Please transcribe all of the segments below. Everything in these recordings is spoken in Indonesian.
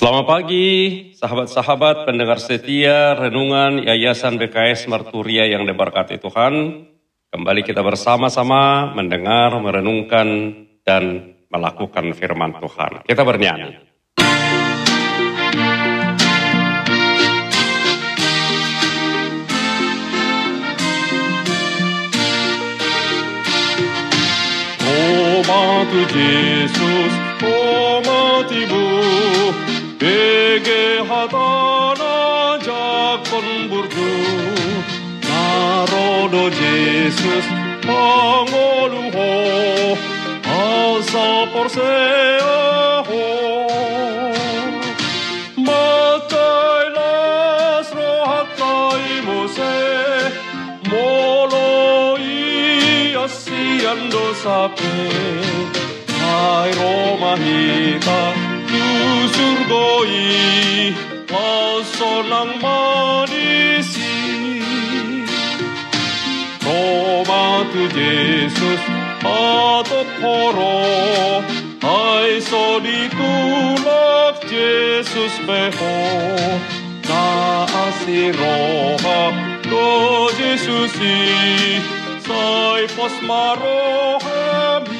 Selamat pagi, sahabat-sahabat pendengar setia Renungan Yayasan BKS Marturia yang diberkati Tuhan. Kembali kita bersama-sama mendengar, merenungkan, dan melakukan firman Tuhan. Kita bernyanyi. Oh Yesus, oh Begehadana jakon burdu Narodo Jesus pangoluho Asa porseaho Matailas rohakai mose Moloi asiando sape. Hai Roma hita 고이 와솔랑 마리시 로마트 예수스 아도포로 아이소리 뚜락 예수스 베호 나아시로하 또 예수시 사이포스 마로하미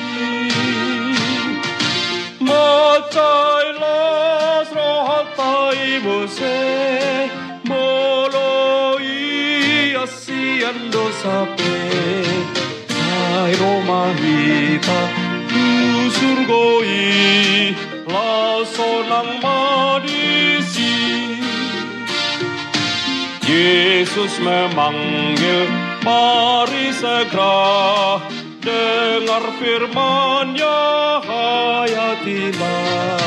마차이 asiando sape Ai Roma hita surgoi Laso ng madisi Yesus memanggil Mari segera dengar firman-Nya hayatilah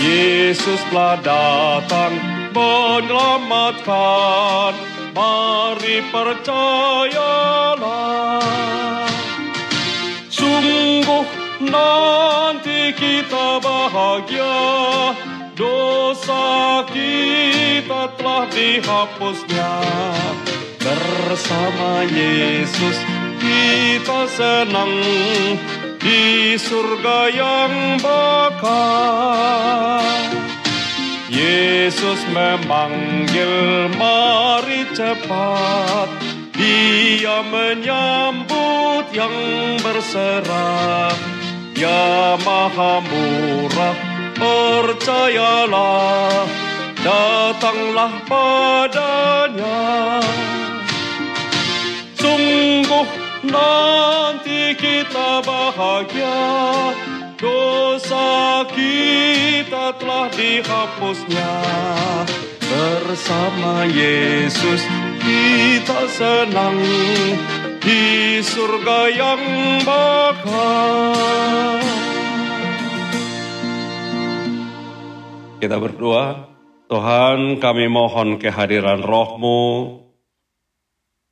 Yesus telah datang menyelamatkan mari percayalah. Sungguh nanti kita bahagia. Dosa kita telah dihapusnya. Bersama Yesus kita senang. Di surga yang bakal. Yesus memanggil mari cepat. Dia menyambut yang berserah. Ya maha murah percayalah Datanglah padanya. Sungguh nanti kita bahagia Dosa kita telah dihapusnya. Bersama Yesus kita senang. Di surga yang bakal Kita berdoa Tuhan kami mohon kehadiran rohmu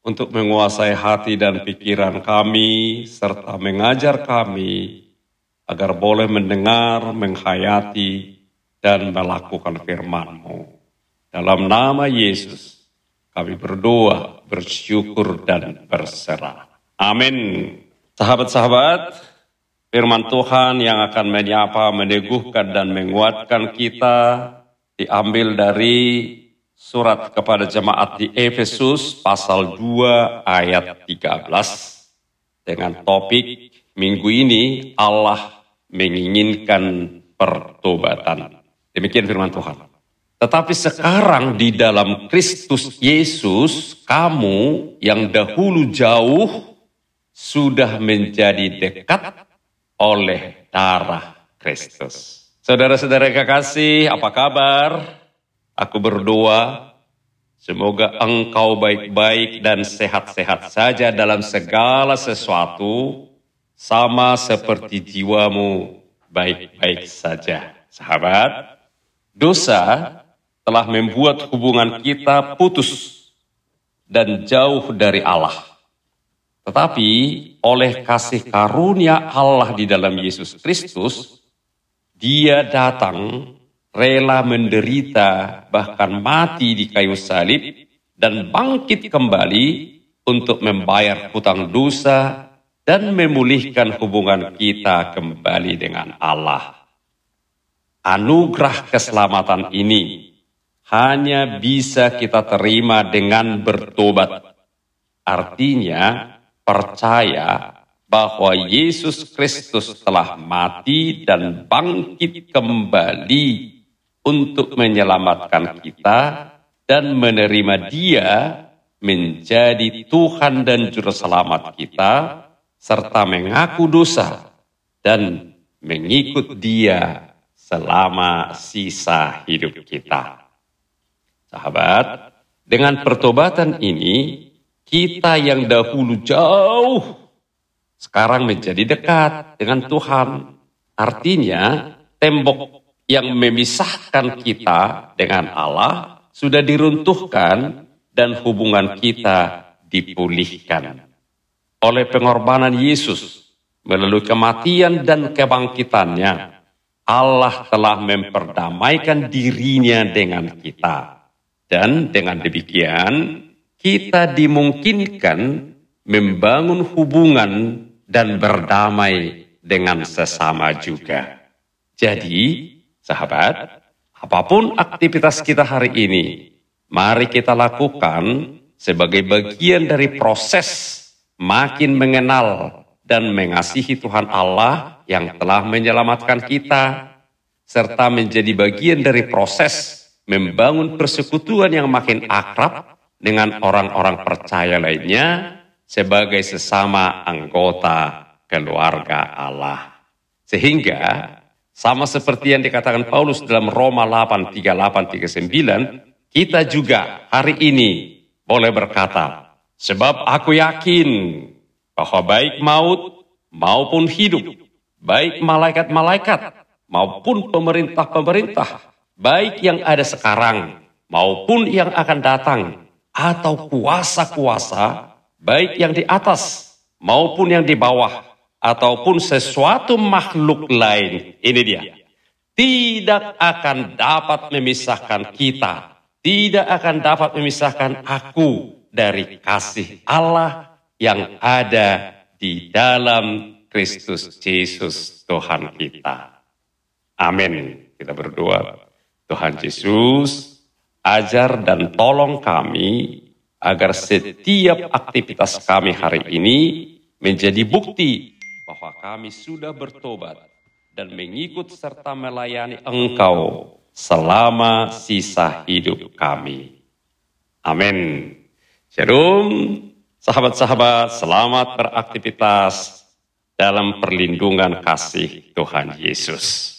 untuk menguasai hati dan pikiran kami, serta mengajar kami agar boleh mendengar, menghayati, dan melakukan firman-Mu. Dalam nama Yesus, kami berdoa, bersyukur, dan berserah. Amin. Sahabat-sahabat, firman Tuhan yang akan menyapa, meneguhkan, dan menguatkan kita diambil dari surat kepada jemaat di Efesus pasal 2 ayat 13 dengan topik minggu ini Allah menginginkan pertobatan. Demikian firman Tuhan. Tetapi sekarang di dalam Kristus Yesus, kamu yang dahulu jauh sudah menjadi dekat oleh darah Kristus. Saudara-saudara kekasih, apa kabar? Aku berdoa semoga engkau baik-baik dan sehat-sehat saja dalam segala sesuatu, sama seperti jiwamu baik-baik saja. Sahabat, dosa telah membuat hubungan kita putus dan jauh dari Allah. Tetapi oleh kasih karunia Allah di dalam Yesus Kristus, dia datang rela menderita bahkan mati di kayu salib dan bangkit kembali untuk membayar hutang dosa dan memulihkan hubungan kita kembali dengan Allah. anugerah keselamatan ini hanya bisa kita terima dengan bertobat. Artinya, percaya bahwa Yesus Kristus telah mati dan bangkit kembali untuk menyelamatkan kita dan menerima Dia menjadi Tuhan dan Juru Selamat kita, serta mengaku dosa dan mengikut Dia selama sisa hidup kita. Sahabat, dengan pertobatan ini, kita yang dahulu jauh sekarang menjadi dekat dengan Tuhan. Artinya, tembok yang memisahkan kita dengan Allah sudah diruntuhkan dan hubungan kita dipulihkan. Oleh pengorbanan Yesus melalui kematian dan kebangkitannya, Allah telah memperdamaikan dirinya dengan kita. Dan dengan demikian, kita dimungkinkan membangun hubungan dan berdamai dengan sesama juga. Jadi, sahabat, apa pun aktivitas kita hari ini, mari kita lakukan sebagai bagian dari proses makin mengenal dan mengasihi Tuhan Allah yang telah menyelamatkan kita, serta menjadi bagian dari proses membangun persekutuan yang makin akrab dengan orang-orang percaya lainnya sebagai sesama anggota keluarga Allah. Sehingga sama seperti yang dikatakan Paulus dalam Roma 8, 38, 39, kita juga hari ini boleh berkata, sebab aku yakin bahwa baik maut maupun hidup, baik malaikat-malaikat maupun pemerintah-pemerintah, baik yang ada sekarang maupun yang akan datang, atau kuasa-kuasa baik yang di atas maupun yang di bawah, ataupun sesuatu makhluk lain. Ini dia. Tidak akan dapat memisahkan kita. Tidak akan dapat memisahkan aku dari kasih Allah yang ada di dalam Kristus Yesus Tuhan kita. Amin. Kita berdoa. Tuhan Yesus, ajar dan tolong kami agar setiap aktivitas kami hari ini menjadi bukti bahwa kami sudah bertobat dan mengikut serta melayani Engkau selama sisa hidup kami. Amin. Shalom, sahabat-sahabat, selamat beraktivitas dalam perlindungan kasih Tuhan Yesus.